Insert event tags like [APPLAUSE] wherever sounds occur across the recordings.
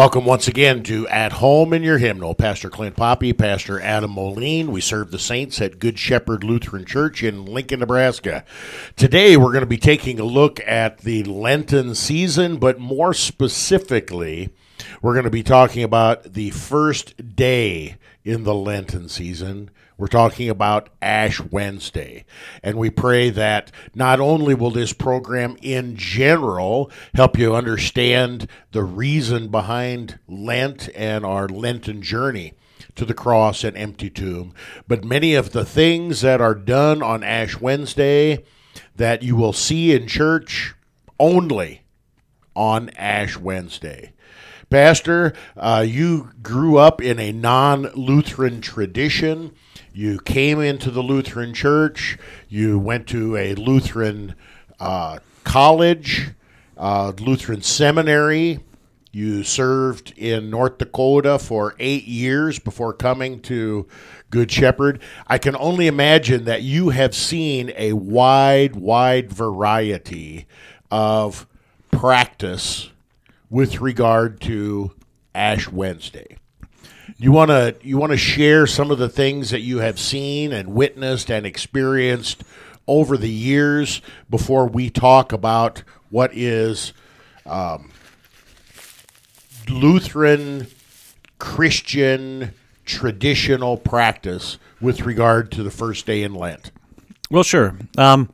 Welcome once again to At Home in Your Hymnal. Pastor Clint Poppy, Pastor Adam Moline. We serve the saints at Good Shepherd Lutheran Church in Lincoln, Nebraska. Today we're going to be taking a look at the Lenten season, but more specifically, we're going to be talking about the first day in the Lenten season. We're talking about Ash Wednesday. And we pray that not only will this program in general help you understand the reason behind Lent and our Lenten journey to the cross and empty tomb, but many of the things that are done on Ash Wednesday that you will see in church only on Ash Wednesday. Pastor, uh, you grew up in a non Lutheran tradition. You came into the Lutheran church. You went to a Lutheran uh, college, uh, Lutheran seminary. You served in North Dakota for eight years before coming to Good Shepherd. I can only imagine that you have seen a wide, wide variety of practice with regard to Ash Wednesday. You want to you want to share some of the things that you have seen and witnessed and experienced over the years before we talk about what is um, Lutheran Christian traditional practice with regard to the first day in Lent. Well, sure. Um,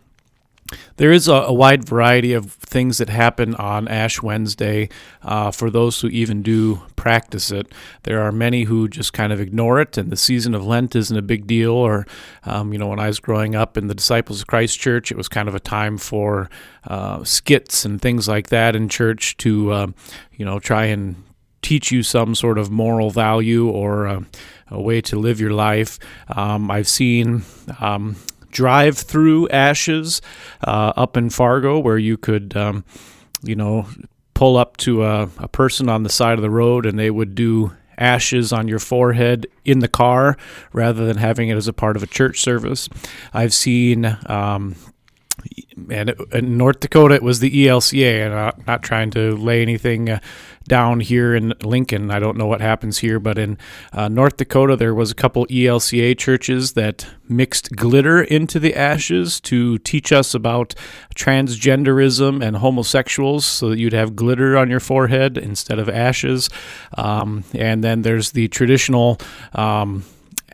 there is a, a, wide variety of things that happen on Ash Wednesday uh, for those who even do practice it. There are many who just kind of ignore it, and the season of Lent isn't a big deal. Or, um, you know, when I was growing up in the Disciples of Christ Church, it was kind of a time for uh, skits and things like that in church to, uh, you know, try and teach you some sort of moral value or uh, a way to live your life. Um, I've seen um, drive through ashes uh, up in Fargo where you could, um, you know, pull up to a, a person on the side of the road and they would do ashes on your forehead in the car rather than having it as a part of a church service. I've seen um, and in North Dakota, it was the ELCA. And I'm not trying to lay anything uh, down here in Lincoln. I don't know what happens here, but in uh, North Dakota, there was a couple ELCA churches that mixed glitter into the ashes to teach us about transgenderism and homosexuals, so that you'd have glitter on your forehead instead of ashes. Um, and then there's the traditional. Um,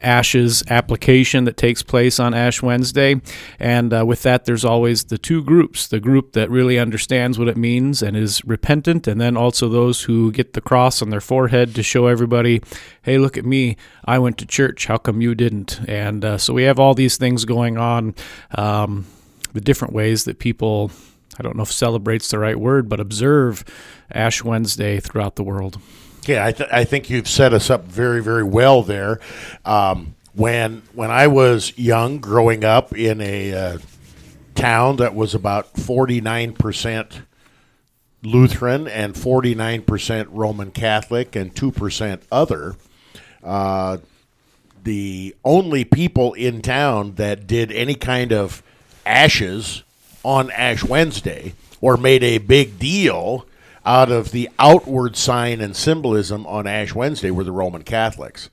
Ashes application that takes place on Ash Wednesday. And uh, with that, there's always the two groups the group that really understands what it means and is repentant, and then also those who get the cross on their forehead to show everybody, hey, look at me. I went to church. How come you didn't? And uh, so we have all these things going on, um, the different ways that people. I don't know if celebrates the right word, but observe Ash Wednesday throughout the world. Yeah, I, th- I think you've set us up very, very well there. Um, when when I was young, growing up in a uh, town that was about forty nine percent Lutheran and forty nine percent Roman Catholic and two percent other, uh, the only people in town that did any kind of ashes on Ash Wednesday or made a big deal out of the outward sign and symbolism on Ash Wednesday were the Roman Catholics.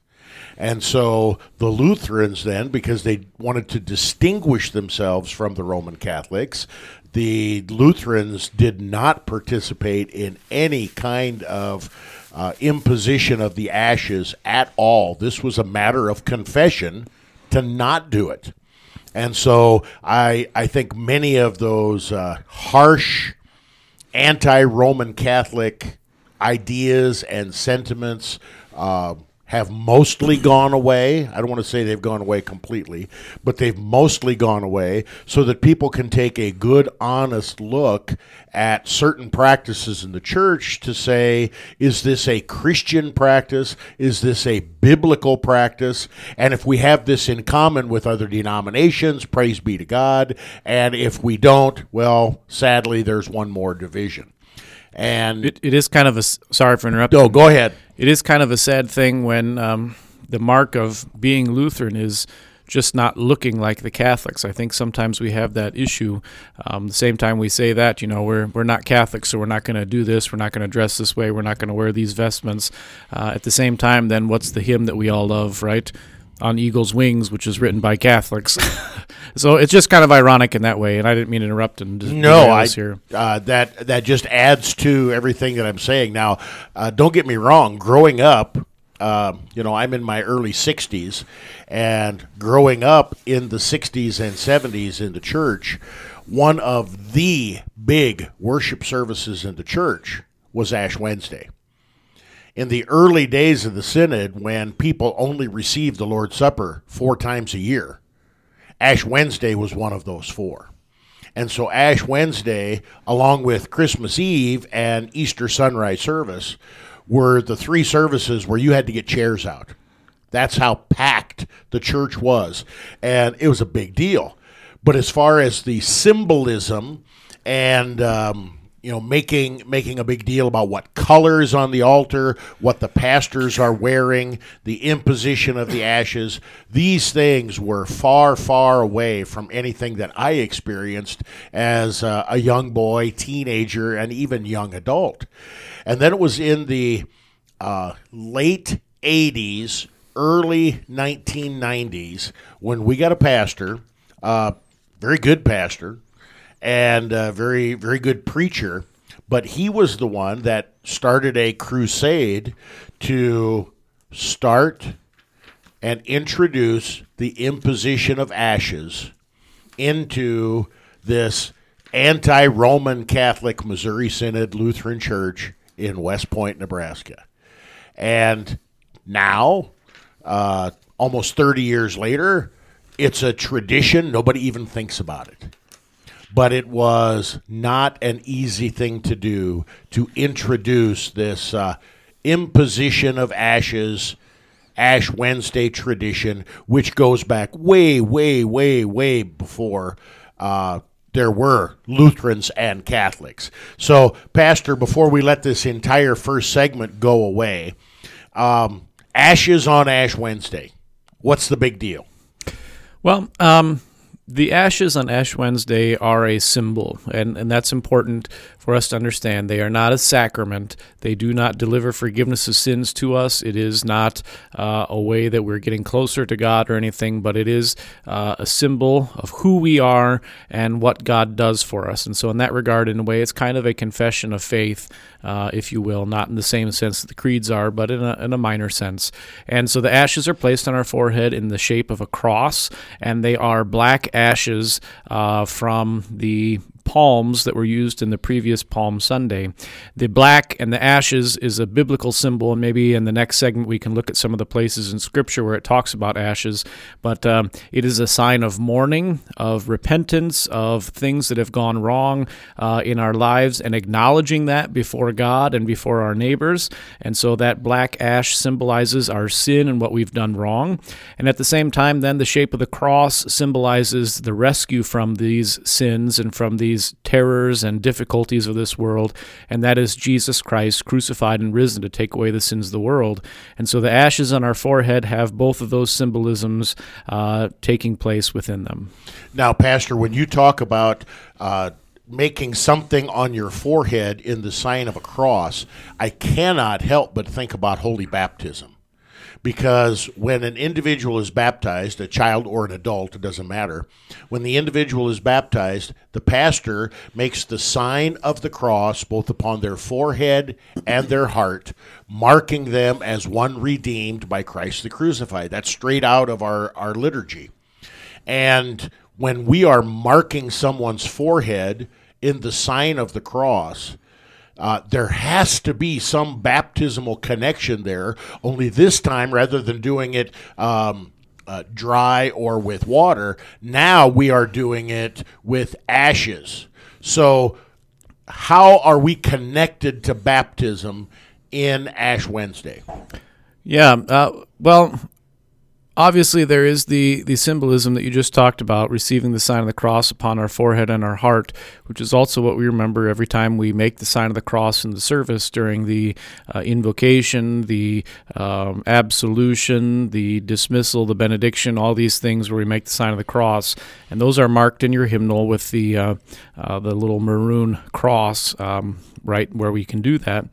And so the Lutherans, then, because they wanted to distinguish themselves from the Roman Catholics, the Lutherans did not participate in any kind of uh, imposition of the ashes at all. This was a matter of confession to not do it. And so I, I think many of those uh, harsh anti Roman Catholic ideas and sentiments uh, have mostly gone away. I don't want to say they've gone away completely, but they've mostly gone away so that people can take a good, honest look at certain practices in the church to say, is this a Christian practice? Is this a biblical practice? And if we have this in common with other denominations, praise be to God. And if we don't, well, sadly, there's one more division. And it, it is kind of a sorry for interrupting. Oh, go ahead. It is kind of a sad thing when um, the mark of being Lutheran is just not looking like the Catholics. I think sometimes we have that issue. Um, the same time we say that, you know, we're we're not Catholics, so we're not going to do this. We're not going to dress this way. We're not going to wear these vestments. Uh, at the same time, then what's the hymn that we all love, right? On Eagle's Wings, which is written by Catholics. [LAUGHS] so it's just kind of ironic in that way. And I didn't mean to interrupt and just No, I, here. uh, that that just adds to everything that I'm saying. Now, uh, don't get me wrong. Growing up, um, you know, I'm in my early 60s, and growing up in the 60s and 70s in the church, one of the big worship services in the church was Ash Wednesday. In the early days of the synod, when people only received the Lord's Supper four times a year, Ash Wednesday was one of those four. And so Ash Wednesday, along with Christmas Eve and Easter sunrise service, were the three services where you had to get chairs out. That's how packed the church was. And it was a big deal. But as far as the symbolism and um, you know making making a big deal about what colors on the altar, what the pastors are wearing, the imposition of the ashes, these things were far far away from anything that I experienced as a young boy, teenager, and even young adult. And then it was in the uh, late 80s, early 1990s when we got a pastor, uh, very good pastor, and a very, very good preacher. But he was the one that started a crusade to start and introduce the imposition of ashes into this anti Roman Catholic Missouri Synod Lutheran Church in West Point, Nebraska. And now, uh, almost 30 years later, it's a tradition. Nobody even thinks about it. But it was not an easy thing to do to introduce this uh, imposition of ashes, Ash Wednesday tradition, which goes back way, way, way, way before uh, there were Lutherans and Catholics. So, Pastor, before we let this entire first segment go away, um, ashes on Ash Wednesday. What's the big deal? Well, um, the ashes on Ash Wednesday are a symbol, and, and that's important for us to understand. They are not a sacrament. They do not deliver forgiveness of sins to us. It is not uh, a way that we're getting closer to God or anything, but it is uh, a symbol of who we are and what God does for us. And so, in that regard, in a way, it's kind of a confession of faith, uh, if you will, not in the same sense that the creeds are, but in a, in a minor sense. And so, the ashes are placed on our forehead in the shape of a cross, and they are black ashes uh, from the palms that were used in the previous Palm Sunday. The black and the ashes is a biblical symbol, and maybe in the next segment we can look at some of the places in Scripture where it talks about ashes. But um, it is a sign of mourning, of repentance, of things that have gone wrong uh, in our lives, and acknowledging that before God and before our neighbors. And so that black ash symbolizes our sin and what we've done wrong. And at the same time, then the shape of the cross symbolizes the rescue from these sins and from these terrors and difficulties of this world, and that is Jesus Christ crucified and risen to take away the sins of the world. And so the ashes on our forehead have both of those symbolisms uh, taking place within them. Now, Pastor, when you talk about uh, making something on your forehead in the sign of a cross, I cannot help but think about holy baptism. Because when an individual is baptized, a child or an adult, it doesn't matter, when the individual is baptized, the pastor makes the sign of the cross both upon their forehead and their heart, marking them as one redeemed by Christ the crucified. That's straight out of our, our liturgy. And when we are marking someone's forehead in the sign of the cross, uh, there has to be some baptismal connection there. Only this time, rather than doing it um, uh, dry or with water, now we are doing it with ashes. So, how are we connected to baptism in Ash Wednesday? Yeah, uh, well, obviously there is the the symbolism that you just talked about, receiving the sign of the cross upon our forehead and our heart, which is also what we remember every time we make the sign of the cross in the service during the uh, invocation, the um, absolution, the dismissal, the benediction, all these things where we make the sign of the cross, and those are marked in your hymnal with the uh, uh, the little maroon cross. Um, right where we can do that.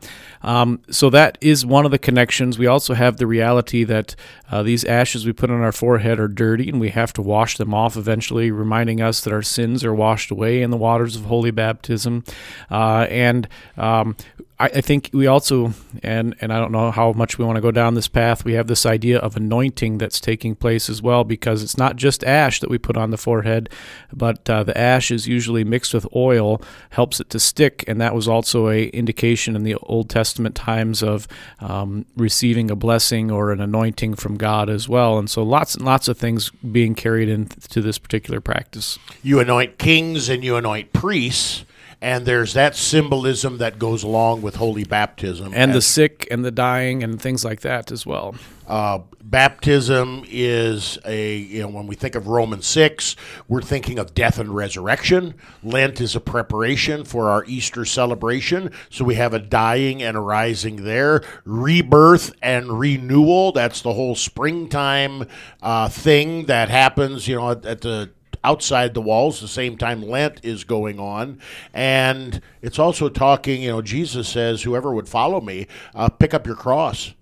Um, so that is one of the connections. We also have the reality that uh, these ashes we put on our forehead are dirty and we have to wash them off eventually, reminding us that our sins are washed away in the waters of holy baptism. Uh, and um, I, I, think we also, and, and I don't know how much we want to go down this path, we have this idea of anointing that's taking place as well, because it's not just ash that we put on the forehead, but uh, the ash is usually mixed with oil, helps it to stick, and that was also a indication in the Old Testament times of um, receiving a blessing or an anointing from God as well. And so lots and lots of things being carried into this particular practice. You anoint kings and you anoint priests and there's that symbolism that goes along with holy baptism and the sick and the dying and things like that as well. Uh, baptism is a you know when we think of romans 6 we're thinking of death and resurrection. Lent is a preparation for our easter celebration. So we have a dying and a rising there. Rebirth and renewal that's the whole springtime uh, thing that happens you know at, at the outside the walls the same time Lent is going on. And it's also talking, you know, Jesus says, whoever would follow me, uh, pick up your cross.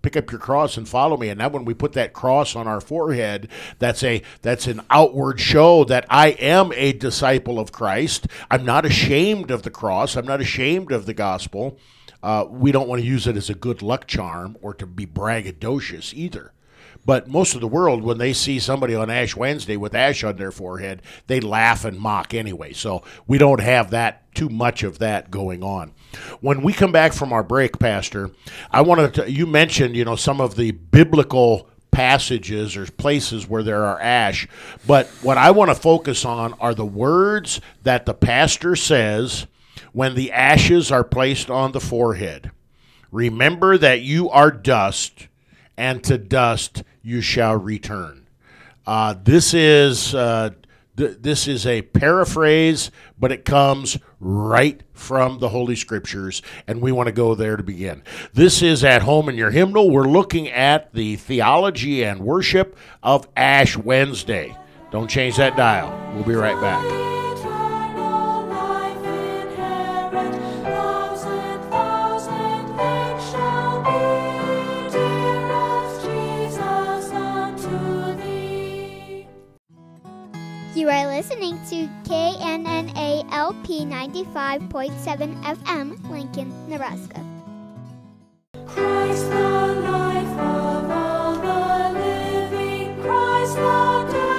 Pick up your cross and follow me. And now when we put that cross on our forehead that's a that's an outward show that i am a disciple of christ. I'm not ashamed of the cross. I'm not ashamed of the gospel. Uh, we don't want to use it as a good luck charm or to be braggadocious either but most of the world, when they see somebody on Ash Wednesday with ash on their forehead, they laugh and mock anyway. So we don't have that too much of that going on. When we come back from our break, Pastor, I wanted to, you mentioned, you know, some of the biblical passages or places where there are ash. But what I want to focus on are the words that the pastor says when the ashes are placed on the forehead. Remember that you are dust, and to dust you shall return. Uh, this is uh, th- this is a paraphrase, but it comes right from the Holy Scriptures, and we want to go there to begin. This is at home in your hymnal. We're looking at the theology and worship of Ash Wednesday. Don't change that dial. We'll be right back. You are listening to KNNALP 95.7 FM, Lincoln, Nebraska. Christ the life of all the living, Christ the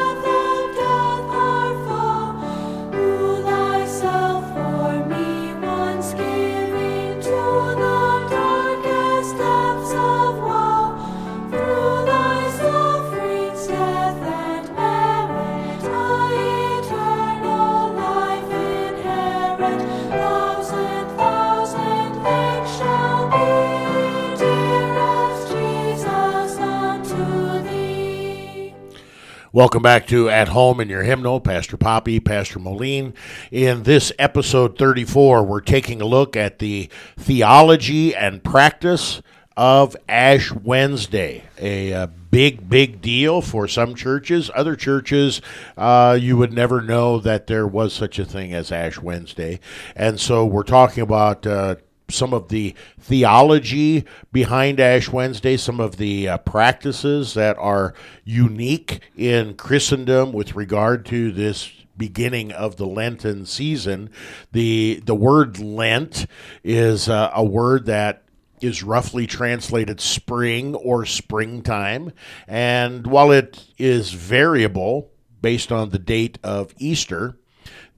Welcome back to At Home in Your Hymnal, Pastor Poppy, Pastor Moline. In this episode 34, we're taking a look at the theology and practice of Ash Wednesday, a, a big, big deal for some churches. Other churches, uh, you would never know that there was such a thing as Ash Wednesday. And so we're talking about uh, some of the theology behind Ash Wednesday, some of the uh, practices that are unique in Christendom with regard to this beginning of the Lenten season. The the word Lent is uh, a word that is roughly translated spring or springtime, and while it is variable based on the date of Easter,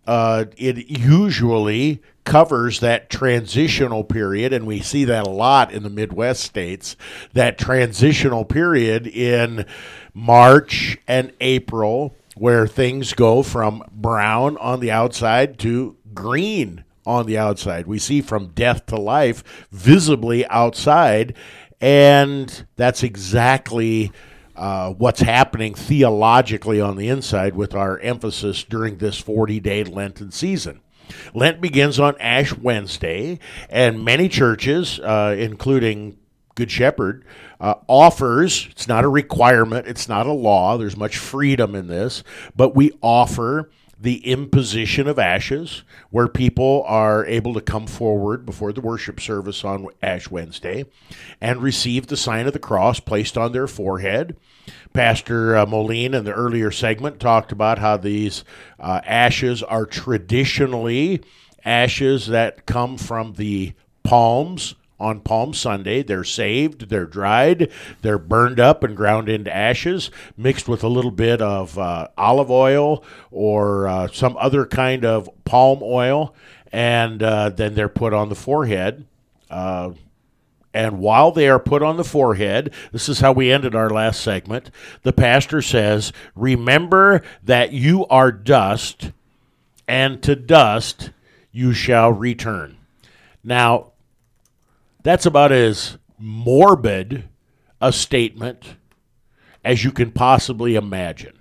uh, it usually covers that transitional period, and we see that a lot in the Midwest states. That transitional period in March and April, where things go from brown on the outside to green on the outside. We see from death to life visibly outside, and that's exactly uh, what's happening theologically on the inside with our emphasis during this 40 day Lenten season. Lent begins on Ash Wednesday, and many churches, uh, including Good Shepherd, uh, offers, it's not a requirement, it's not a law, there's much freedom in this, but we offer the imposition of ashes, where people are able to come forward before the worship service on Ash Wednesday and receive the sign of the cross placed on their forehead. Pastor uh, Moline in the earlier segment talked about how these uh, ashes are traditionally ashes that come from the palms on Palm Sunday. They're saved, they're dried, they're burned up and ground into ashes, mixed with a little bit of uh, olive oil or uh, some other kind of palm oil, and uh, then they're put on the forehead. Uh, and while they are put on the forehead, this is how we ended our last segment. The pastor says, Remember that you are dust, and to dust you shall return. Now, that's about as morbid a statement as you can possibly imagine.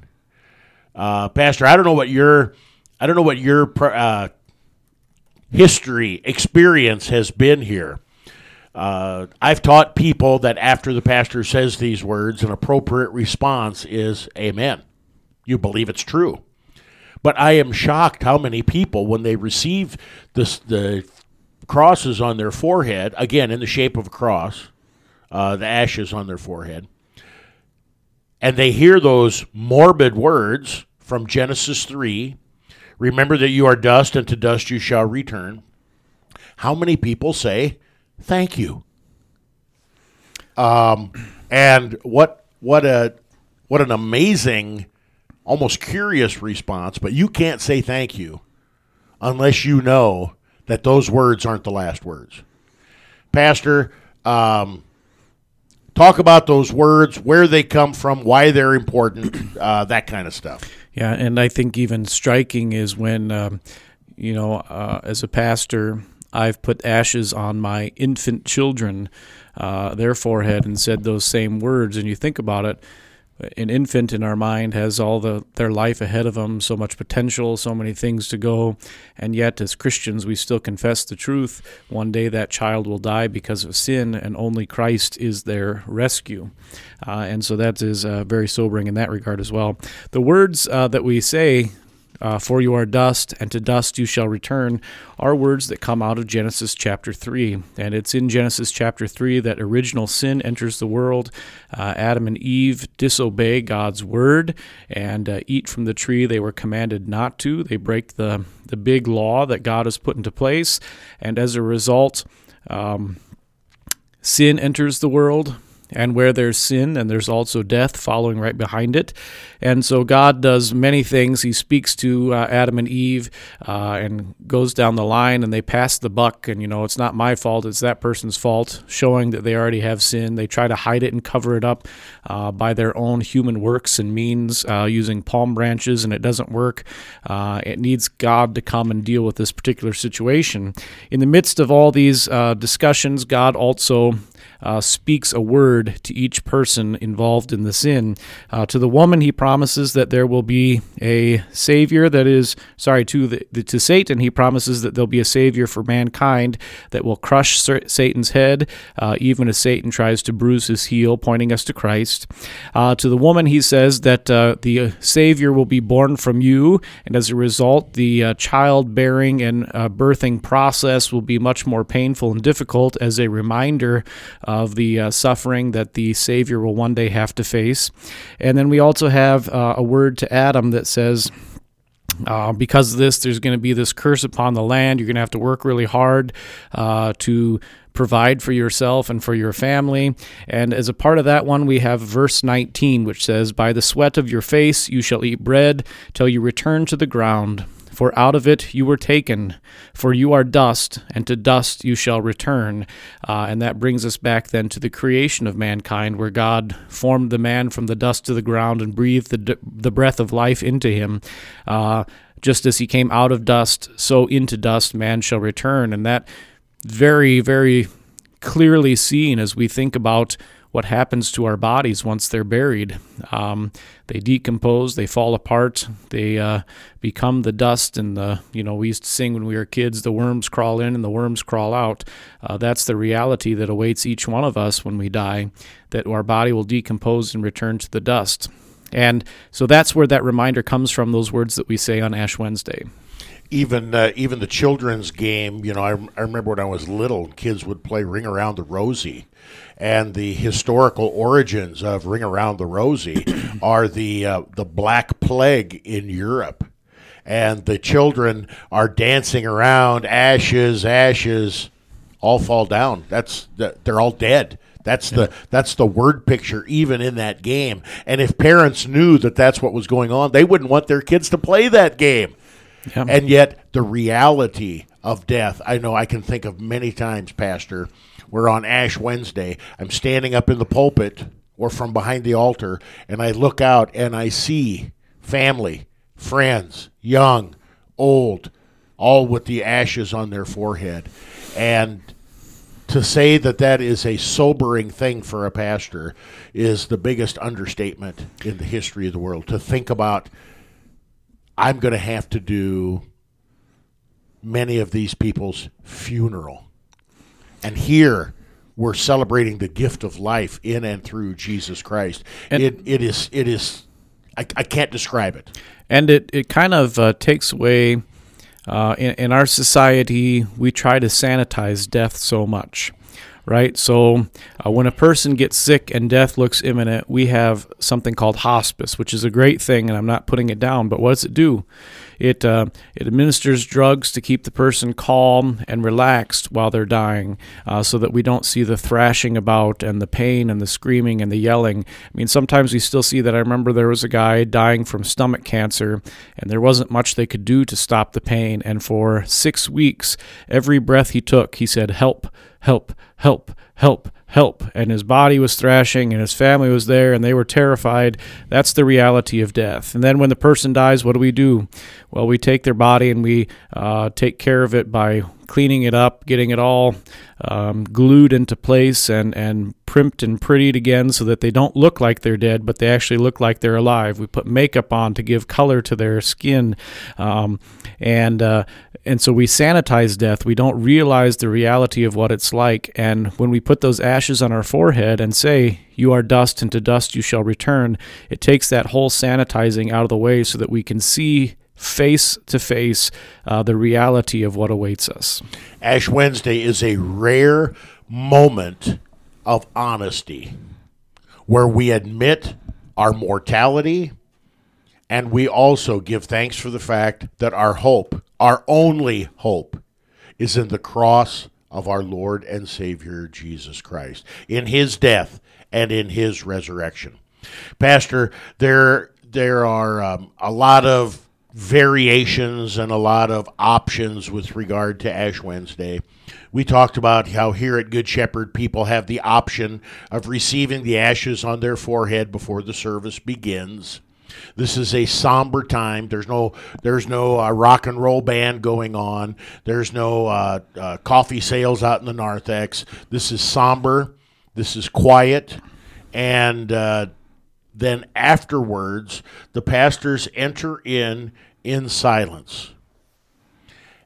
Uh, Pastor, I don't know what your, I don't know what your uh, history experience has been here. Uh, I've taught people that after the pastor says these words, an appropriate response is Amen. You believe it's true. But I am shocked how many people, when they receive this, the crosses on their forehead, again in the shape of a cross, uh, the ashes on their forehead, and they hear those morbid words from Genesis 3 Remember that you are dust, and to dust you shall return. How many people say, Thank you? Um, and what what a what an amazing, almost curious response. But you can't say thank you unless you know that those words aren't the last words. Pastor, um, talk about those words, where they come from, why they're important, uh, that kind of stuff. Yeah, and I think even striking is when, um, you know, uh, as a pastor, I've put ashes on my infant children, uh, their forehead, and said those same words. And you think about it, an infant in our mind has all the their life ahead of them, so much potential, so many things to go, and yet as Christians we still confess the truth. One day that child will die because of sin, and only Christ is their rescue, uh, and so that is uh, very sobering in that regard as well. The words uh, that we say uh, for you are dust, and to dust you shall return, are words that come out of Genesis chapter 3. And it's in Genesis chapter 3 that original sin enters the world. Uh, Adam and Eve disobey God's word and uh, eat from the tree they were commanded not to. They break the, the big law that God has put into place. And as a result, um, sin enters the world and where there's sin and there's also death following right behind it. And so god does many things. He speaks to uh, adam and eve uh, and goes down the line and they pass the buck and you know it's not my fault it's that person's fault showing that they already have sin. They try to hide it and cover it up uh, by their own human works and means uh, using palm branches and it doesn't work. Uh, it needs god to come and deal with this particular situation. In the midst of all these uh, discussions god also uh, speaks a word to each person involved in the sin. Uh, to the woman, he promises that there will be a savior that is, sorry, to the, the, to Satan, he promises that there'll be a savior for mankind that will crush Satan's head, uh, even as Satan tries to bruise his heel, pointing us to Christ. Uh, to the woman, he says that uh, the savior will be born from you, and as a result, the uh, childbearing and birthing process will be much more painful and difficult as a reminder of the uh, suffering that the Savior will one day have to face. And then we also have uh, a word to Adam that says, uh, because of this, there's going to be this curse upon the land. You're going to have to work really hard uh, to provide for yourself and for your family. And as a part of that one, we have verse 19, which says, By the sweat of your face you shall eat bread till you return to the ground. For out of it you were taken, for you are dust, and to dust you shall return. Uh, and that brings us back then to the creation of mankind, where God formed the man from the dust of the ground and breathed the, the breath of life into him. Uh, just as he came out of dust, so into dust man shall return. And that very, very clearly seen as we think about what happens to our bodies once they're buried. Um, they decompose, they fall apart, they uh, become the dust. And the you know we used to sing when we were kids, the worms crawl in and the worms crawl out. Uh, that's the reality that awaits each one of us when we die. That our body will decompose and return to the dust. And so that's where that reminder comes from. Those words that we say on Ash Wednesday. even uh, even the children's game. You know, I, I remember when I was little, kids would play Ring Around the Rosie, and the historical origins of Ring Around the Rosie [CLEARS THROAT] are the uh, the Black Plague in Europe, and the children are dancing around, ashes, ashes, all fall down. That's they're all dead. That's the that's the word picture even in that game. And if parents knew that that's what was going on, they wouldn't want their kids to play that game. Yeah. And yet, the reality of death, I know I can think of many times, Pastor, where on Ash Wednesday, I'm standing up in the pulpit or from behind the altar, and I look out and I see family, friends, young, old, all with the ashes on their forehead. And to say that that is a sobering thing for a pastor is the biggest understatement in the history of the world. To think about I'm going to have to do many of these people's funeral. And here we're celebrating the gift of life in and through Jesus Christ. And- it, it is, it is, I, I can't describe it. and it, it kind of uh, takes away uh, in, in our society we try to sanitize death so much right so uh, when a person gets sick and death looks imminent we have something called hospice which is a great thing and i'm not putting it down but what does it do it uh, it administers drugs to keep the person calm and relaxed while they're dying, uh, so that we don't see the thrashing about and the pain and the screaming and the yelling. I mean, sometimes we still see that. I remember there was a guy dying from stomach cancer, and there wasn't much they could do to stop the pain. And for six weeks, every breath he took, he said, "Help, help, help, help." Help. And his body was thrashing and his family was there and they were terrified. That's the reality of death. And then when the person dies what do we do? Well we take their body and we uh, take care of it by cleaning it up getting it all um, glued into place and, and primped and prettied again so that they don't look like they're dead but they actually look like they're alive. We put makeup on to give color to their skin. Um, and uh, and so we sanitize death. We don't realize the reality of what it's like. And when we put those ashes on our forehead and say, You are dust, and to dust you shall return, it takes that whole sanitizing out of the way so that we can see face to face uh, the reality of what awaits us. Ash Wednesday is a rare moment of honesty where we admit our mortality and we also give thanks for the fact that our hope, our only hope, is in the cross of our Lord and Savior Jesus Christ, in his death and in his resurrection. Pastor, there there are um, a lot of variations and a lot of options with regard to Ash Wednesday. We talked about how here at Good Shepherd people have the option of receiving the ashes on their forehead before the service begins. This is a somber time. There's no there's no uh, rock and roll band going on. There's no uh, uh, coffee sales out in the narthex. This is somber. This is quiet, and uh, then afterwards, the pastors enter in in silence.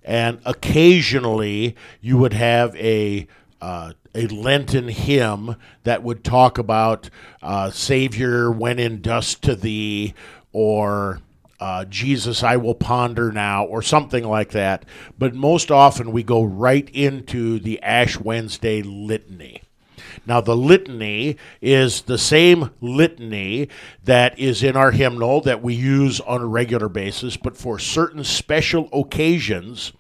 And occasionally, you would have a uh, a Lenten hymn that would talk about uh, Savior when in dust to thee, or uh, Jesus I will ponder now, or something like that. But most often, we go right into the Ash Wednesday litany. Now, the litany is the same litany that is in our hymnal that we use on a regular basis, but for certain special occasions,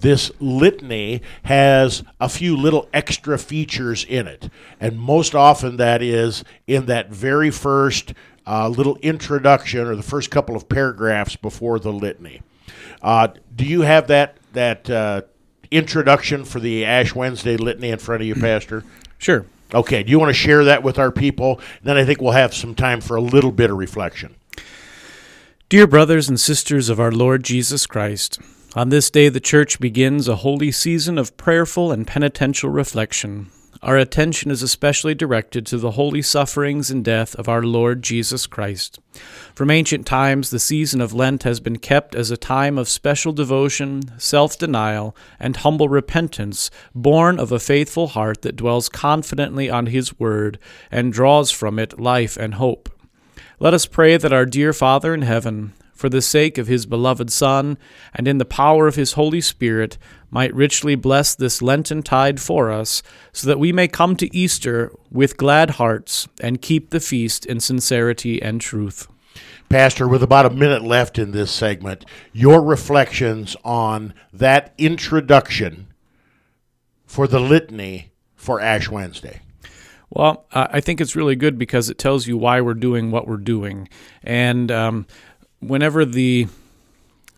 this litany has a few little extra features in it. And most often, that is in that very first uh, little introduction or the first couple of paragraphs before the litany. Uh, do you have that, that uh, introduction for the Ash Wednesday litany in front of you, Pastor? [CLEARS THROAT] Sure. Okay, do you want to share that with our people? Then I think we'll have some time for a little bit of reflection. Dear brothers and sisters of our Lord Jesus Christ, on this day the Church begins a holy season of prayerful and penitential reflection. our attention is especially directed to the holy sufferings and death of our Lord Jesus Christ. From ancient times, the season of Lent has been kept as a time of special devotion, self denial, and humble repentance, born of a faithful heart that dwells confidently on His Word and draws from it life and hope. Let us pray that our dear Father in heaven, for the sake of his beloved Son, and in the power of his Holy Spirit, might richly bless this Lenten tide for us, so that we may come to Easter with glad hearts and keep the feast in sincerity and truth. Pastor, with about a minute left in this segment, your reflections on that introduction for the litany for Ash Wednesday. Well, I think it's really good because it tells you why we're doing what we're doing. And um, whenever the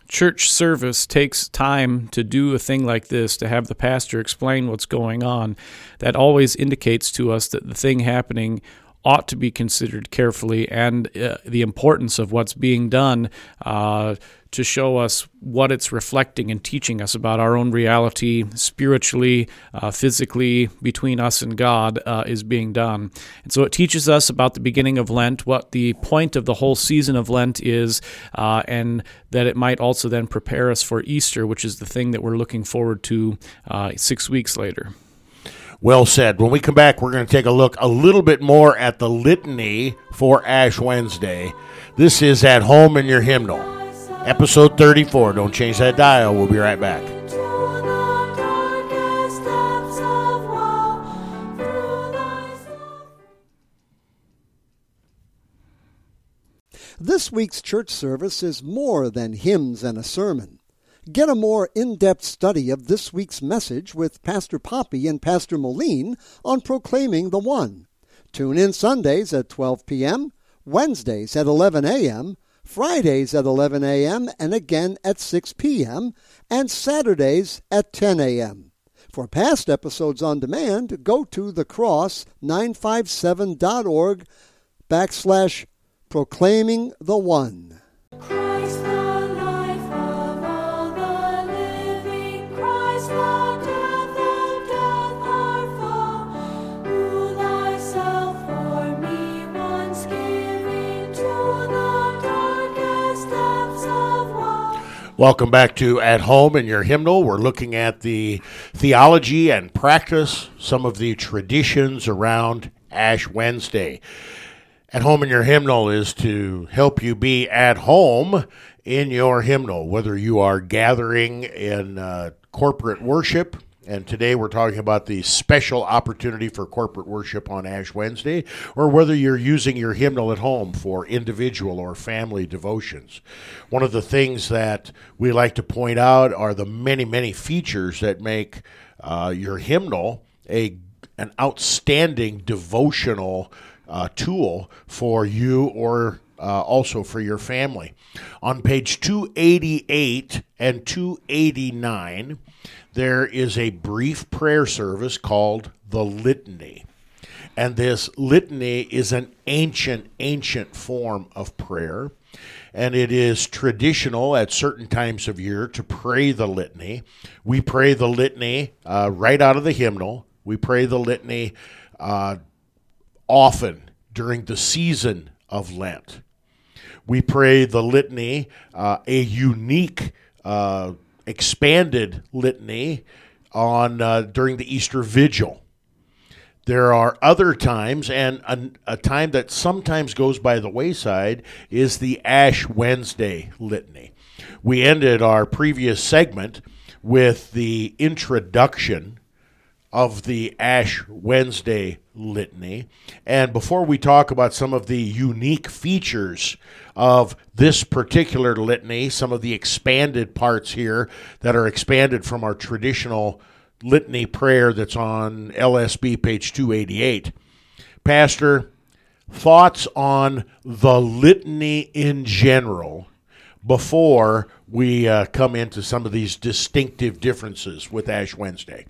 church service takes time to do a thing like this, to have the pastor explain what's going on, that always indicates to us that the thing happening ought to be considered carefully and uh, the importance of what's being done uh, to show us what it's reflecting and teaching us about our own reality spiritually, uh, physically, between us and God uh, is being done. And so it teaches us about the beginning of Lent, what the point of the whole season of Lent is, uh, and that it might also then prepare us for Easter, which is the thing that we're looking forward to uh, six weeks later. Well said. When we come back, we're going to take a look a little bit more at the litany for Ash Wednesday. This is At Home in Your Hymnal, episode 34. Don't change that dial. We'll be right back. This week's church service is more than hymns and a sermon. Get a more in depth study of this week's message with Pastor Poppy and Pastor Moline on Proclaiming the One. Tune in Sundays at 12 p.m., Wednesdays at 11 a.m., Fridays at 11 a.m., and again at 6 p.m., and Saturdays at 10 a.m. For past episodes on demand, go to thecross957.org backslash proclaiming the one. Welcome back to At Home in Your Hymnal. We're looking at the theology and practice, some of the traditions around Ash Wednesday. At Home in Your Hymnal is to help you be at home in your hymnal, whether you are gathering in uh, corporate worship. And today we're talking about the special opportunity for corporate worship on Ash Wednesday, or whether you're using your hymnal at home for individual or family devotions. One of the things that we like to point out are the many, many features that make uh, your hymnal a an outstanding devotional uh, tool for you or uh, also for your family. On page 288 and 289, there is a brief prayer service called the Litany. And this litany is an ancient, ancient form of prayer. And it is traditional at certain times of year to pray the litany. We pray the litany uh, right out of the hymnal. We pray the litany uh, often during the season of Lent. We pray the litany, uh, a unique, uh, expanded litany on uh, during the Easter Vigil. There are other times, and a, a time that sometimes goes by the wayside is the Ash Wednesday litany. We ended our previous segment with the introduction of the Ash Wednesday litany. And before we talk about some of the unique features of this particular litany, some of the expanded parts here that are expanded from our traditional litany prayer that's on LSB page 288. Pastor, thoughts on the litany in general before we uh, come into some of these distinctive differences with Ash Wednesday?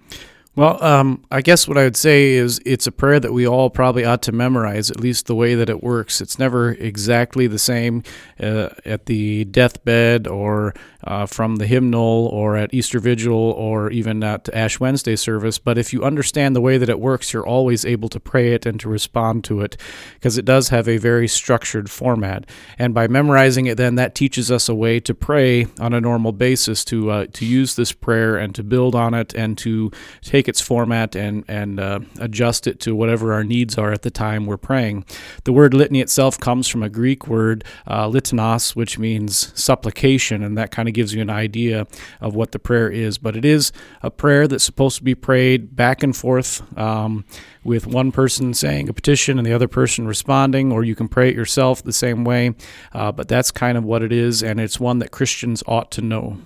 Well, um, I guess what I would say is it's a prayer that we all probably ought to memorize, at least the way that it works. It's never exactly the same uh, at the deathbed or uh, from the hymnal or at Easter Vigil or even at Ash Wednesday service. But if you understand the way that it works, you're always able to pray it and to respond to it because it does have a very structured format. And by memorizing it, then that teaches us a way to pray on a normal basis, to uh, to use this prayer and to build on it and to take its format and and uh, adjust it to whatever our needs are at the time we're praying. The word litany itself comes from a Greek word uh, litanos, which means supplication, and that kind of gives you an idea of what the prayer is. But it is a prayer that's supposed to be prayed back and forth. Um, with one person saying a petition and the other person responding, or you can pray it yourself the same way. Uh, but that's kind of what it is, and it's one that Christians ought to know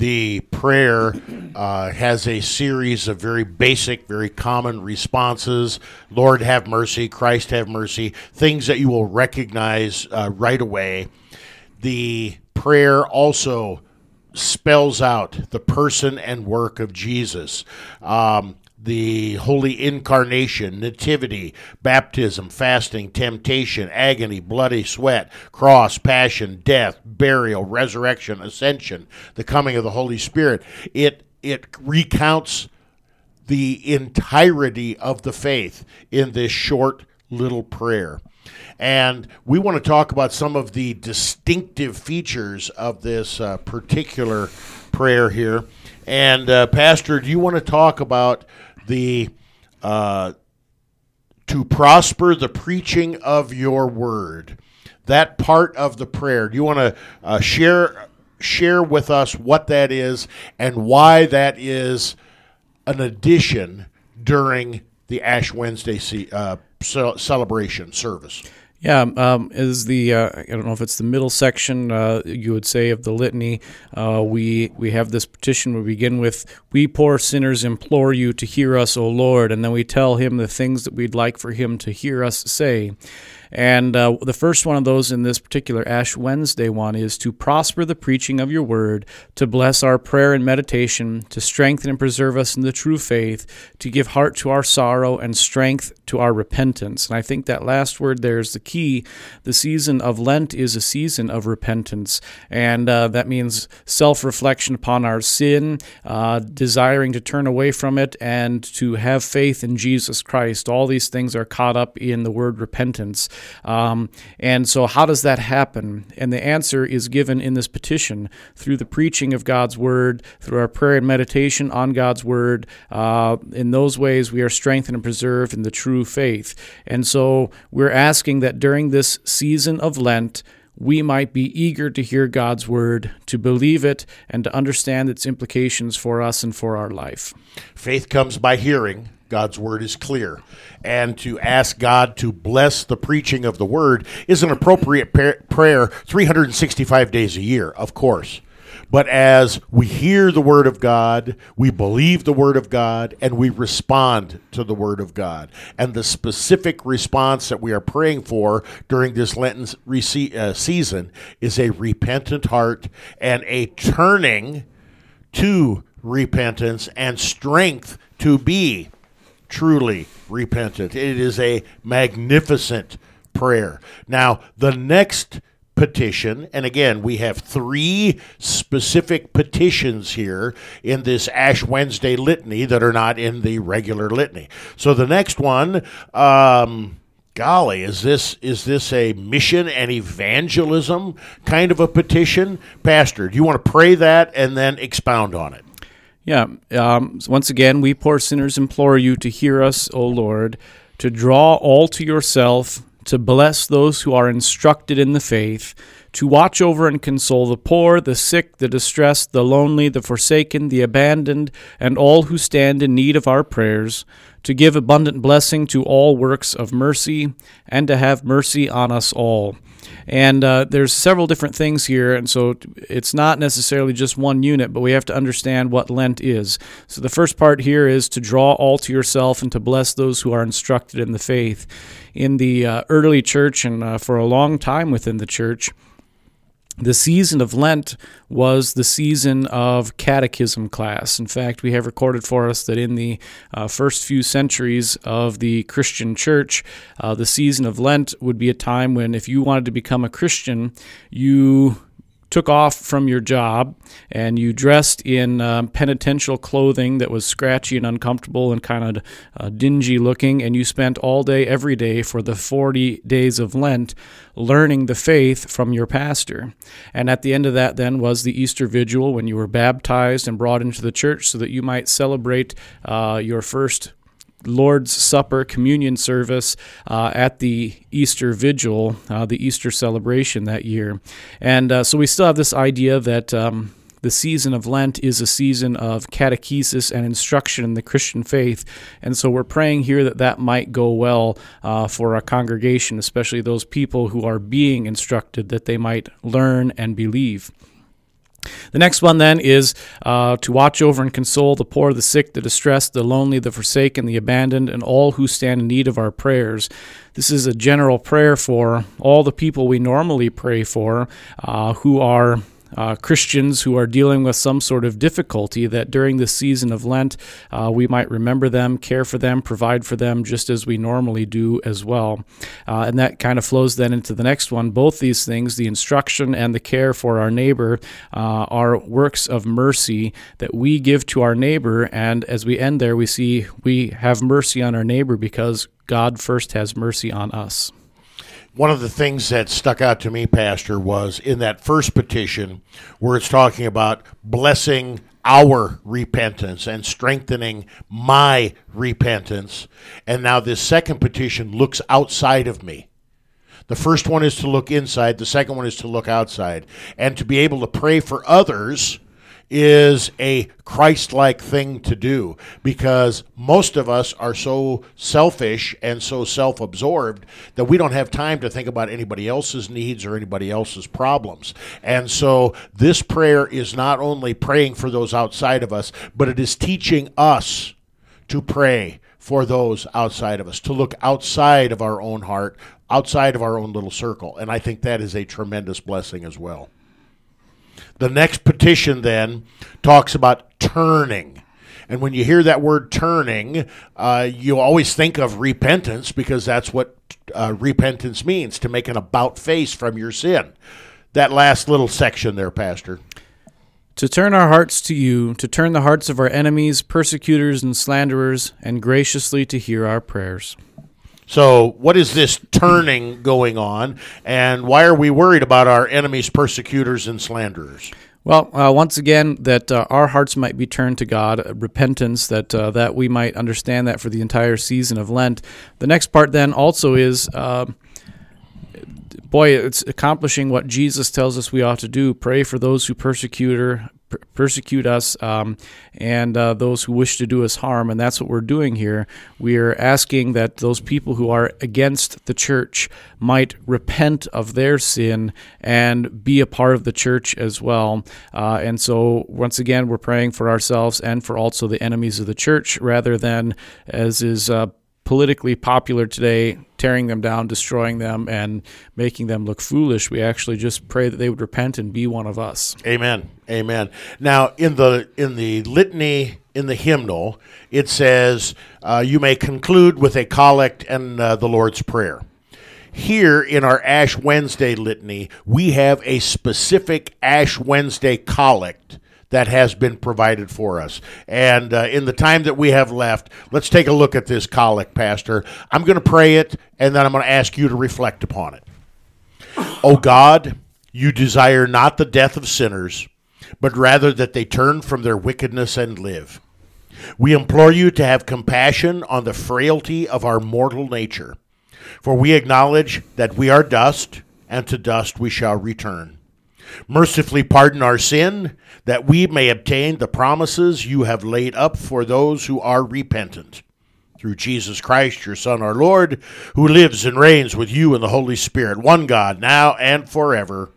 the prayer uh, has a series of very basic, very common responses. Lord, have mercy. Christ, have mercy. Things that you will recognize uh, right away. The prayer also spells out the person and work of Jesus. Um, the holy incarnation, nativity, baptism, fasting, temptation, agony, bloody sweat, cross, passion, death, burial, resurrection, ascension, the coming of the Holy Spirit. It it recounts the entirety of the faith in this short little prayer. And we want to talk about some of the distinctive features of this uh, particular prayer here. And, uh, Pastor, do you want to talk about the uh, to prosper the preaching of your word? That part of the prayer. Do you want to uh, share share with us what that is and why that is an addition during the Ash Wednesday uh, ce- celebration service? Yeah, um, is the uh, I don't know if it's the middle section uh, you would say of the litany. Uh, we we have this petition. We begin with, "We poor sinners implore you to hear us, O Lord," and then we tell him the things that we'd like for him to hear us say. And uh, the first one of those in this particular Ash Wednesday one is to prosper the preaching of your word, to bless our prayer and meditation, to strengthen and preserve us in the true faith, to give heart to our sorrow and strength to our repentance. And I think that last word there is the key. The season of Lent is a season of repentance, and uh, that means self reflection upon our sin, uh, desiring to turn away from it, and to have faith in Jesus Christ. All these things are caught up in the word repentance. Um, and so, how does that happen? And the answer is given in this petition through the preaching of God's word, through our prayer and meditation on God's word. Uh, in those ways, we are strengthened and preserved in the true faith. And so, we're asking that during this season of Lent, we might be eager to hear God's word, to believe it, and to understand its implications for us and for our life. Faith comes by hearing. God's word is clear. And to ask God to bless the preaching of the word is an appropriate prayer 365 days a year, of course. But as we hear the word of God, we believe the word of God, and we respond to the word of God. And the specific response that we are praying for during this Lenten uh, season is a repentant heart and a turning to repentance and strength to be truly repentant. It is a magnificent prayer. Now, the next petition, and again, we have three specific petitions here in this Ash Wednesday litany that are not in the regular litany. So the next one, um, golly, is this is this a mission and evangelism kind of a petition, Pastor? Do you want to pray that and then expound on it? Yeah. Um, once again, we poor sinners implore you to hear us, O Lord, to draw all to yourself, to bless those who are instructed in the faith, to watch over and console the poor, the sick, the distressed, the lonely, the forsaken, the abandoned, and all who stand in need of our prayers, to give abundant blessing to all works of mercy, and to have mercy on us all. And uh, there's several different things here, and so it's not necessarily just one unit, but we have to understand what Lent is. So the first part here is to draw all to yourself and to bless those who are instructed in the faith. In the uh, early church and uh, for a long time within the church, the season of Lent was the season of catechism class. In fact, we have recorded for us that in the uh, first few centuries of the Christian church, uh, the season of Lent would be a time when, if you wanted to become a Christian, you took off from your job and you dressed in um, penitential clothing that was scratchy and uncomfortable and kind of uh, dingy looking, and you spent all day, every day for the 40 days of Lent learning the faith from your pastor. And at the end of that, then, was the Easter Vigil when you were baptized and brought into the church so that you might celebrate uh, your first Lord's Supper communion service uh, at the Easter Vigil, uh, the Easter celebration that year. And uh, so we still have this idea that. Um, the season of Lent is a season of catechesis and instruction in the Christian faith. And so we're praying here that that might go well uh, for our congregation, especially those people who are being instructed, that they might learn and believe. The next one then is uh, to watch over and console the poor, the sick, the distressed, the lonely, the forsaken, the abandoned, and all who stand in need of our prayers. This is a general prayer for all the people we normally pray for uh, who are uh, Christians who are dealing with some sort of difficulty, that during this season of Lent, uh, we might remember them, care for them, provide for them, just as we normally do as well. Uh, and that kind of flows then into the next one. Both these things, the instruction and the care for our neighbor, uh, are works of mercy that we give to our neighbor. And as we end there, we see we have mercy on our neighbor because God first has mercy on us. One of the things that stuck out to me, Pastor, was in that first petition where it's talking about blessing our repentance and strengthening my repentance. And now this second petition looks outside of me. The first one is to look inside, the second one is to look outside. And to be able to pray for others is a Christ like thing to do because most of us are so selfish and so self absorbed that we don't have time to think about anybody else's needs or anybody else's problems. And so this prayer is not only praying for those outside of us, but it is teaching us to pray for those outside of us, to look outside of our own heart, outside of our own little circle. And I think that is a tremendous blessing as well. The next petition then talks about turning. And when you hear that word turning, uh, you always think of repentance because that's what uh, repentance means to make an about face from your sin. That last little section there, Pastor. To turn our hearts to you, to turn the hearts of our enemies, persecutors, and slanderers, and graciously to hear our prayers. So, what is this turning going on, and why are we worried about our enemies, persecutors, and slanderers? Well, uh, once again, that uh, our hearts might be turned to God, uh, repentance, that uh, that we might understand that for the entire season of Lent. The next part then also is, uh, boy, it's accomplishing what Jesus tells us we ought to do: pray for those who persecute her, per- persecute us, um, and uh, those who wish to do us harm. And that's what we're doing here. We are asking that those people who are against the church might repent of their sin and be a part of the church as well. Uh, and so, once again, we're praying for ourselves and for also the enemies of the church, rather than as is. Uh, politically popular today, tearing them down, destroying them, and making them look foolish. We actually just pray that they would repent and be one of us. Amen. Amen. Now, in the in the litany in the hymnal, it says, uh, "You may conclude with a collect and uh, the Lord's prayer." Here in our Ash Wednesday litany, we have a specific Ash Wednesday collect that has been provided for us. And uh, in the time that we have left, let's take a look at this collect, Pastor. I'm going to pray it, and then I'm going to ask you to reflect upon it. O God, you desire not the death of sinners, but rather that they turn from their wickedness and live. We implore you to have compassion on the frailty of our mortal nature, for we acknowledge that we are dust, and to dust we shall return. Mercifully pardon our sin, that we may obtain the promises you have laid up for those who are repentant. Through Jesus Christ, your Son, our Lord, who lives and reigns with you in the Holy Spirit, one God, now and forever.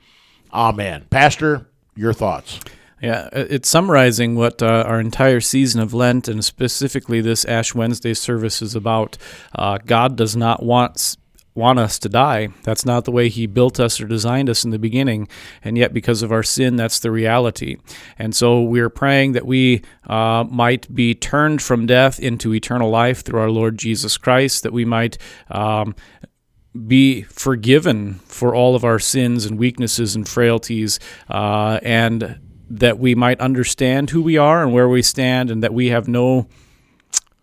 Amen. Pastor, your thoughts. Yeah, it's summarizing what uh, our entire season of Lent and specifically this Ash Wednesday service is about. Uh, God does not want want us to die. That's not the way He built us or designed us in the beginning. And yet, because of our sin, that's the reality. And so we're praying that we uh, might be turned from death into eternal life through our Lord Jesus Christ, that we might. Um, be forgiven for all of our sins and weaknesses and frailties, uh, and that we might understand who we are and where we stand, and that we have no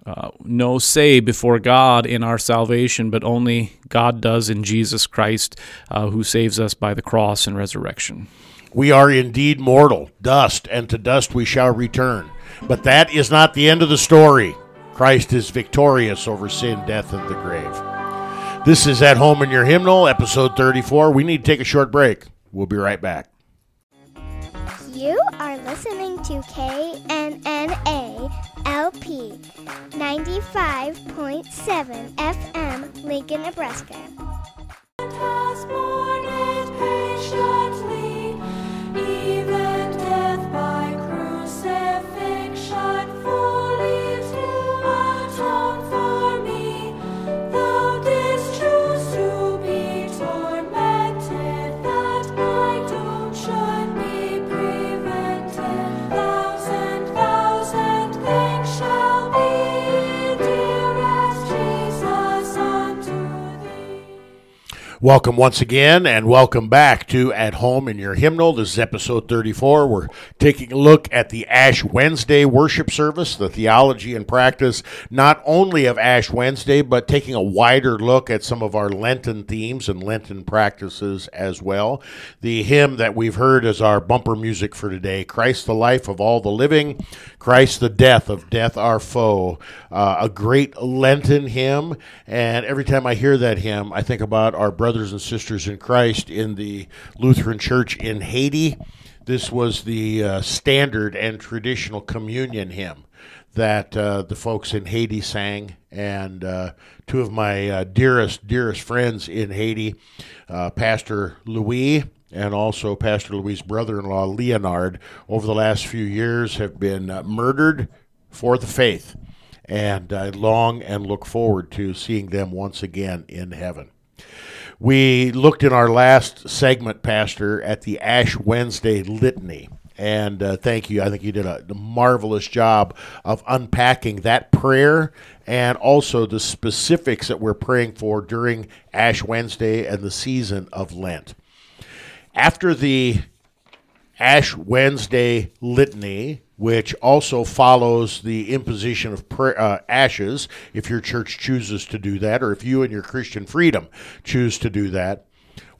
uh, no say before God in our salvation, but only God does in Jesus Christ, uh, who saves us by the cross and resurrection. We are indeed mortal, dust, and to dust we shall return. But that is not the end of the story. Christ is victorious over sin, death, and the grave. This is At Home in Your Hymnal, episode 34. We need to take a short break. We'll be right back. You are listening to KNNA LP 95.7 FM, Lincoln, Nebraska. even death by crucifixion fully Welcome once again, and welcome back to At Home in Your Hymnal. This is episode 34. We're taking a look at the Ash Wednesday worship service, the theology and practice, not only of Ash Wednesday, but taking a wider look at some of our Lenten themes and Lenten practices as well. The hymn that we've heard as our bumper music for today Christ, the life of all the living, Christ, the death of death, our foe. Uh, a great Lenten hymn, and every time I hear that hymn, I think about our brothers and sisters in Christ in the Lutheran Church in Haiti. This was the uh, standard and traditional communion hymn that uh, the folks in Haiti sang, and uh, two of my uh, dearest, dearest friends in Haiti, uh, Pastor Louis and also Pastor Louis' brother-in-law Leonard, over the last few years have been uh, murdered for the faith, and I long and look forward to seeing them once again in heaven. We looked in our last segment, Pastor, at the Ash Wednesday litany. And uh, thank you. I think you did a, a marvelous job of unpacking that prayer and also the specifics that we're praying for during Ash Wednesday and the season of Lent. After the Ash Wednesday litany, which also follows the imposition of pra- uh, ashes, if your church chooses to do that, or if you and your Christian freedom choose to do that.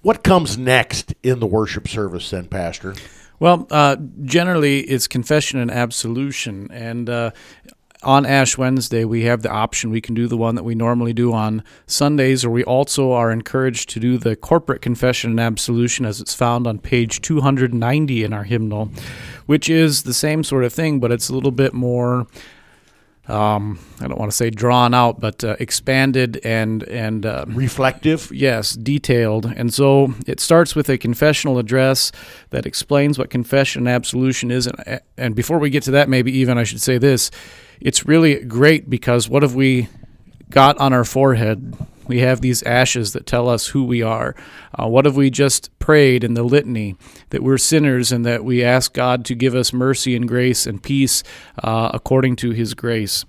What comes next in the worship service, then, Pastor? Well, uh, generally, it's confession and absolution. And uh, on Ash Wednesday, we have the option. We can do the one that we normally do on Sundays, or we also are encouraged to do the corporate confession and absolution as it's found on page 290 in our hymnal, which is the same sort of thing, but it's a little bit more. Um, I don't want to say drawn out, but uh, expanded and and uh, Reflective? Yes, detailed. And so it starts with a confessional address that explains what confession and absolution is. And, and before we get to that, maybe even I should say this it's really great because what have we got on our forehead? We have these ashes that tell us who we are. Uh, what have we just prayed in the litany? That we're sinners and that we ask God to give us mercy and grace and peace uh, according to His grace.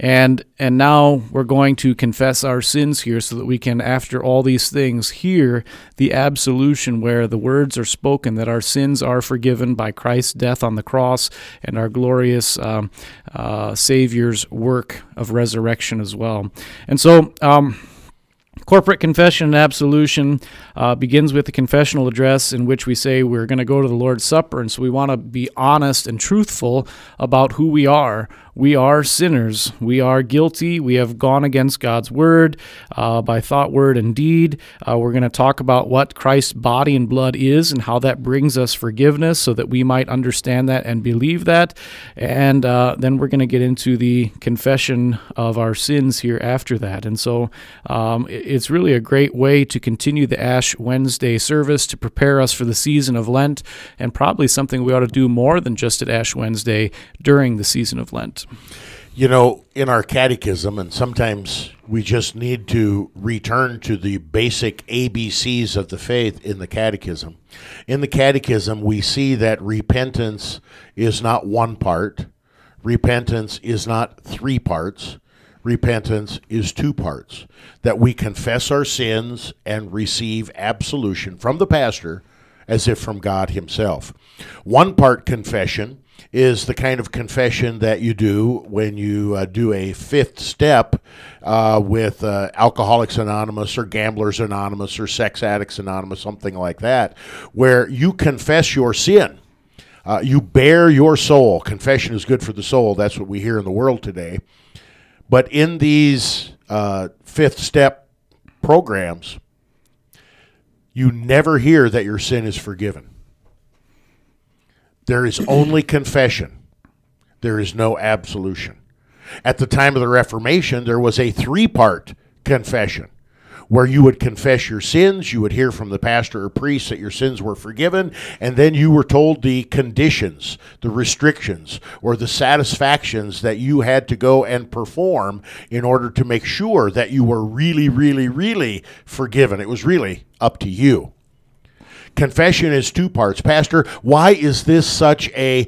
And and now we're going to confess our sins here so that we can after all these things hear the absolution where the words are spoken that our sins are forgiven by Christ's death on the cross and our glorious um, uh, Savior's work of resurrection as well. And so um, Corporate confession and absolution uh, begins with the confessional address in which we say we're going to go to the Lord's Supper. And so we want to be honest and truthful about who we are. We are sinners. We are guilty. We have gone against God's word uh, by thought, word, and deed. Uh, we're going to talk about what Christ's body and blood is and how that brings us forgiveness so that we might understand that and believe that. And uh, then we're going to get into the confession of our sins here after that. And so um, it's really a great way to continue the Ash Wednesday service to prepare us for the season of Lent, and probably something we ought to do more than just at Ash Wednesday during the season of Lent. You know, in our catechism, and sometimes we just need to return to the basic ABCs of the faith in the catechism. In the catechism, we see that repentance is not one part, repentance is not three parts, repentance is two parts. That we confess our sins and receive absolution from the pastor as if from God Himself. One part confession is the kind of confession that you do when you uh, do a fifth step uh, with uh, Alcoholics Anonymous or Gamblers Anonymous or Sex Addicts Anonymous, something like that, where you confess your sin. Uh, you bare your soul. Confession is good for the soul. That's what we hear in the world today. But in these uh, fifth step programs, you never hear that your sin is forgiven. There is only confession. There is no absolution. At the time of the Reformation, there was a three part confession where you would confess your sins, you would hear from the pastor or priest that your sins were forgiven, and then you were told the conditions, the restrictions, or the satisfactions that you had to go and perform in order to make sure that you were really, really, really forgiven. It was really up to you. Confession is two parts. Pastor, why is this such a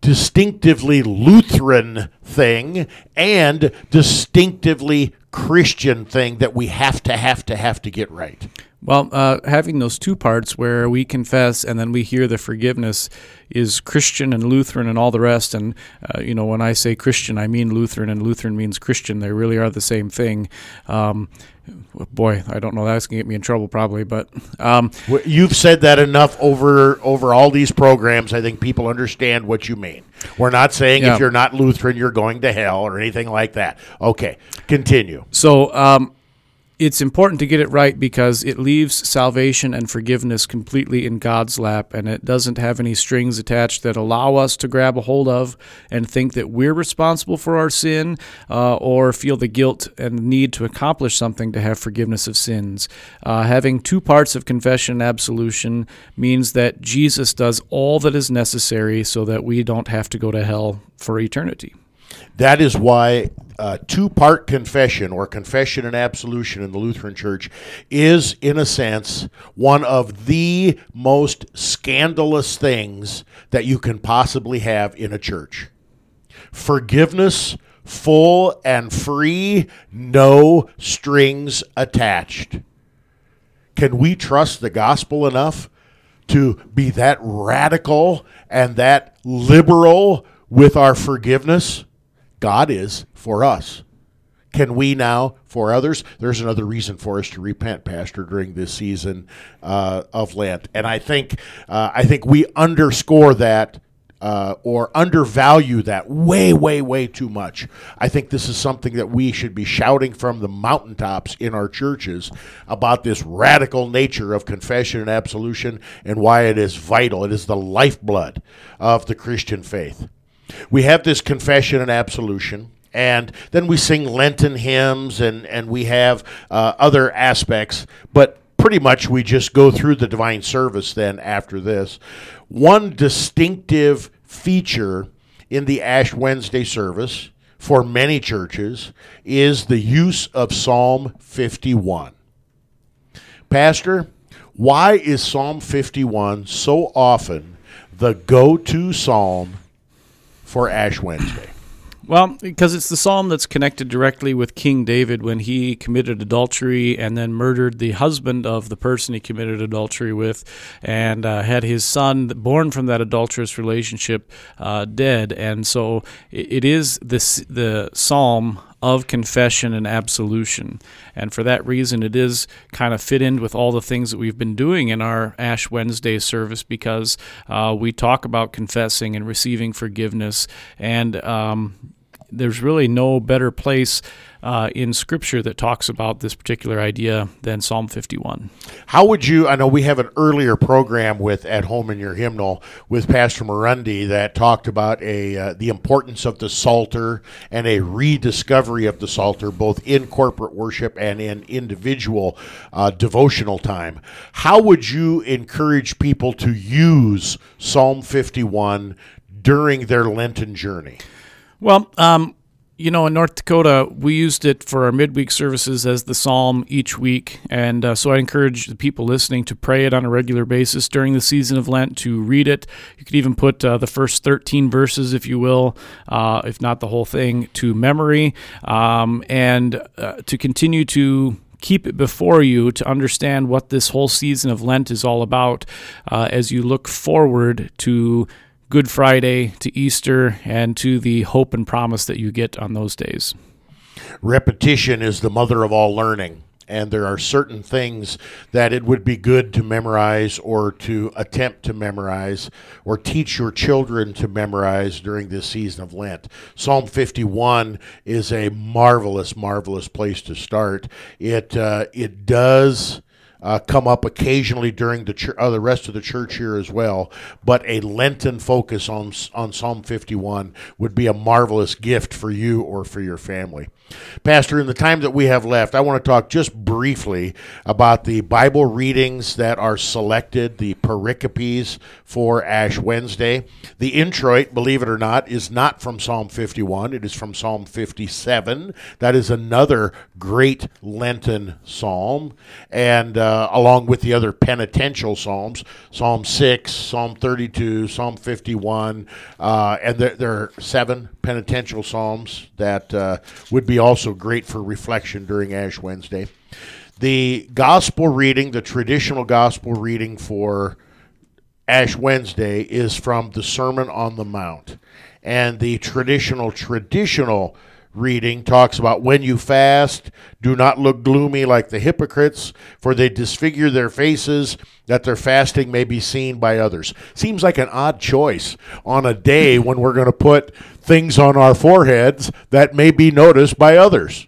distinctively Lutheran thing and distinctively Christian thing that we have to have to have to get right? Well, uh, having those two parts where we confess and then we hear the forgiveness is Christian and Lutheran and all the rest. And, uh, you know, when I say Christian, I mean Lutheran, and Lutheran means Christian. They really are the same thing. Um, boy, I don't know. That's going to get me in trouble probably. But um, You've said that enough over over all these programs. I think people understand what you mean. We're not saying Yeah. if you're not Lutheran, you're going to hell or anything like that. Okay, continue. So um, it's important to get it right because it leaves salvation and forgiveness completely in God's lap, and it doesn't have any strings attached that allow us to grab a hold of and think that we're responsible for our sin uh, or feel the guilt and need to accomplish something to have forgiveness of sins. Uh, having two parts of confession and absolution means that Jesus does all that is necessary so that we don't have to go to hell for eternity. That is why uh, two part confession or confession and absolution in the Lutheran Church is, in a sense, one of the most scandalous things that you can possibly have in a church. Forgiveness, full and free, no strings attached. Can we trust the gospel enough to be that radical and that liberal with our forgiveness? God is for us. Can we now for others? There's another reason for us to repent, Pastor, during this season uh, of Lent, and I think uh, I think we underscore that uh, or undervalue that way, way, way too much. I think this is something that we should be shouting from the mountaintops in our churches about this radical nature of confession and absolution and why it is vital. It is the lifeblood of the Christian faith. We have this confession and absolution. And then we sing Lenten hymns and, and we have uh, other aspects, but pretty much we just go through the divine service then after this. One distinctive feature in the Ash Wednesday service for many churches is the use of Psalm 51. Pastor, why is Psalm 51 so often the go to psalm for Ash Wednesday? Well, because it's the psalm that's connected directly with King David when he committed adultery and then murdered the husband of the person he committed adultery with, and uh, had his son born from that adulterous relationship uh, dead. And so it, is this the psalm of confession and absolution. And for that reason, it is kind of fit in with all the things that we've been doing in our Ash Wednesday service because uh, we talk about confessing and receiving forgiveness. And um, there's really no better place uh, in Scripture that talks about this particular idea than Psalm 51. How would you? I know we have an earlier program with at home in your hymnal with Pastor Morundi that talked about a uh, the importance of the Psalter and a rediscovery of the Psalter, both in corporate worship and in individual uh, devotional time. How would you encourage people to use Psalm fifty one during their Lenten journey? Well, um, you know, in North Dakota, we used it for our midweek services as the psalm each week. And uh, so I encourage the people listening to pray it on a regular basis during the season of Lent, to read it. You could even put uh, the first 13 verses, if you will, uh, if not the whole thing, to memory, um, and uh, to continue to keep it before you to understand what this whole season of Lent is all about uh, as you look forward to Good Friday, to Easter, and to the hope and promise that you get on those days. repetition is the mother of all learning and there are certain things that it would be good to memorize or to attempt to memorize or teach your children to memorize during this season of Lent. Psalm 51 is a marvelous, marvelous place to start. It uh, it does uh, come up occasionally during the chur- uh, the rest of the church year as well. But a Lenten focus on on Psalm 51 would be a marvelous gift for you or for your family. Pastor, in the time that we have left, I want to talk just briefly about the Bible readings that are selected, the pericopes for Ash Wednesday. The introit, believe it or not, is not from Psalm 51. It is from Psalm 57. That is another great Lenten psalm. And uh, along with the other penitential psalms, Psalm 6, Psalm 32, Psalm 51, uh, and there, there are seven penitential psalms that uh, would be also great for reflection during Ash Wednesday. The gospel reading, the traditional gospel reading for Ash Wednesday is from the Sermon on the Mount. And the traditional, traditional reading talks about when you fast, do not look gloomy like the hypocrites, for they disfigure their faces, that their fasting may be seen by others. Seems like an odd choice on a day when we're going to put things on our foreheads that may be noticed by others.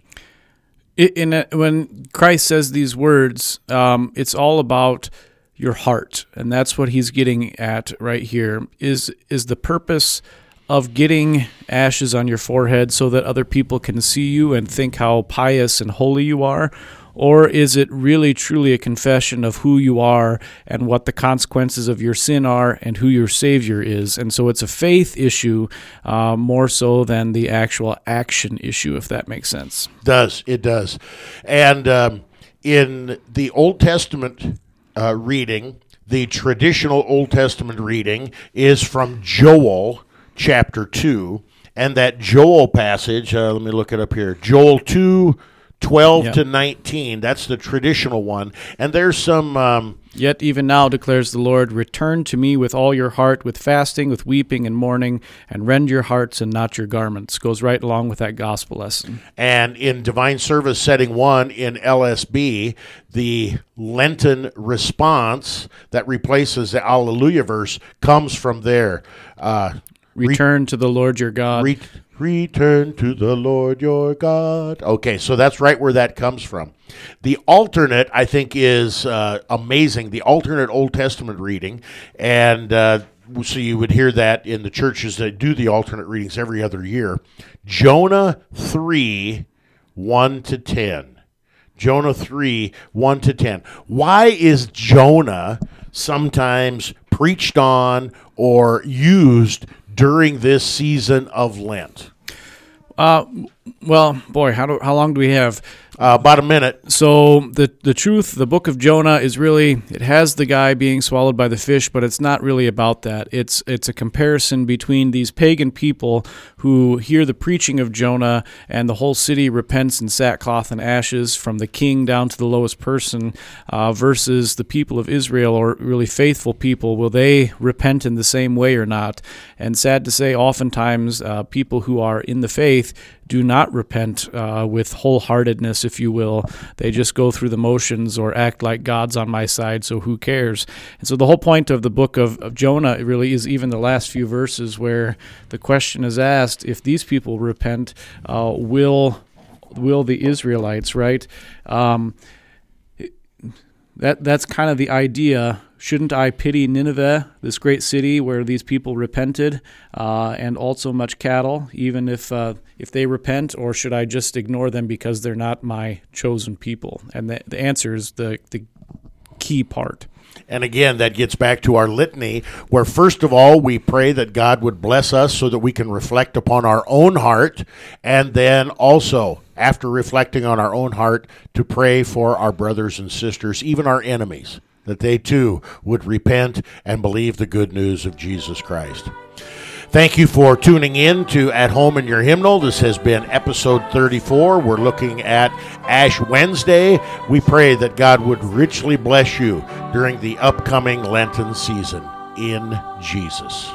in a, when Christ says these words, um, it's all about your heart, and that's what he's getting at right here. Is is the purpose of getting ashes on your forehead so that other people can see you and think how pious and holy you are? Or is it really truly a confession of who you are and what the consequences of your sin are and who your Savior is? And so it's a faith issue uh, more so than the actual action issue, if that makes sense. Does it does, and um, in the Old Testament uh, reading, the traditional Old Testament reading is from Joel chapter two, and that Joel passage. Uh, let me look it up here. Joel two. 12 Yeah. to 19 that's the traditional one and there's some um, Yet even now declares the Lord, return to me with all your heart, with fasting, with weeping and mourning, and rend your hearts and not your garments. Goes right along with that gospel lesson. And in Divine Service Setting 1 in LSB, the Lenten response that replaces the Alleluia verse comes from there. Uh, Return to the Lord your God. re- return to the Lord your God. Okay, so that's right where that comes from. The alternate, I think, is uh, amazing. The alternate Old Testament reading. And uh, so you would hear that in the churches that do the alternate readings every other year. Jonah 3 1 to 10. Jonah 3, 1 to 10. Why is Jonah sometimes preached on or used during this season of Lent? Uh, well, boy, how do, how long do we have? Uh, about a minute. So the the truth, the book of Jonah is really it has the guy being swallowed by the fish, but it's not really about that. It's it's a comparison between these pagan people who hear the preaching of Jonah and the whole city repents in sackcloth and ashes from the king down to the lowest person uh, versus the people of Israel or really faithful people. Will they repent in the same way or not? And sad to say, oftentimes uh, people who are in the faith do not repent uh, with wholeheartedness, if you will. They just go through the motions or act like God's on my side, so who cares? And so the whole point of the book of, of Jonah really is even the last few verses where the question is asked if these people repent, uh, will will the Israelites, right? Um, that that's kind of the idea. Shouldn't I pity Nineveh, this great city where these people repented, uh, and also much cattle, even if uh, if they repent, or should I just ignore them because they're not my chosen people? And the, the answer is the the key part. And again, that gets back to our litany, where first of all, we pray that God would bless us so that we can reflect upon our own heart. And then also, after reflecting on our own heart, to pray for our brothers and sisters, even our enemies, that they too would repent and believe the good news of Jesus Christ. Thank you for tuning in to At Home in Your Hymnal. This has been episode 34. We're looking at Ash Wednesday. We pray that God would richly bless you during the upcoming Lenten season in Jesus.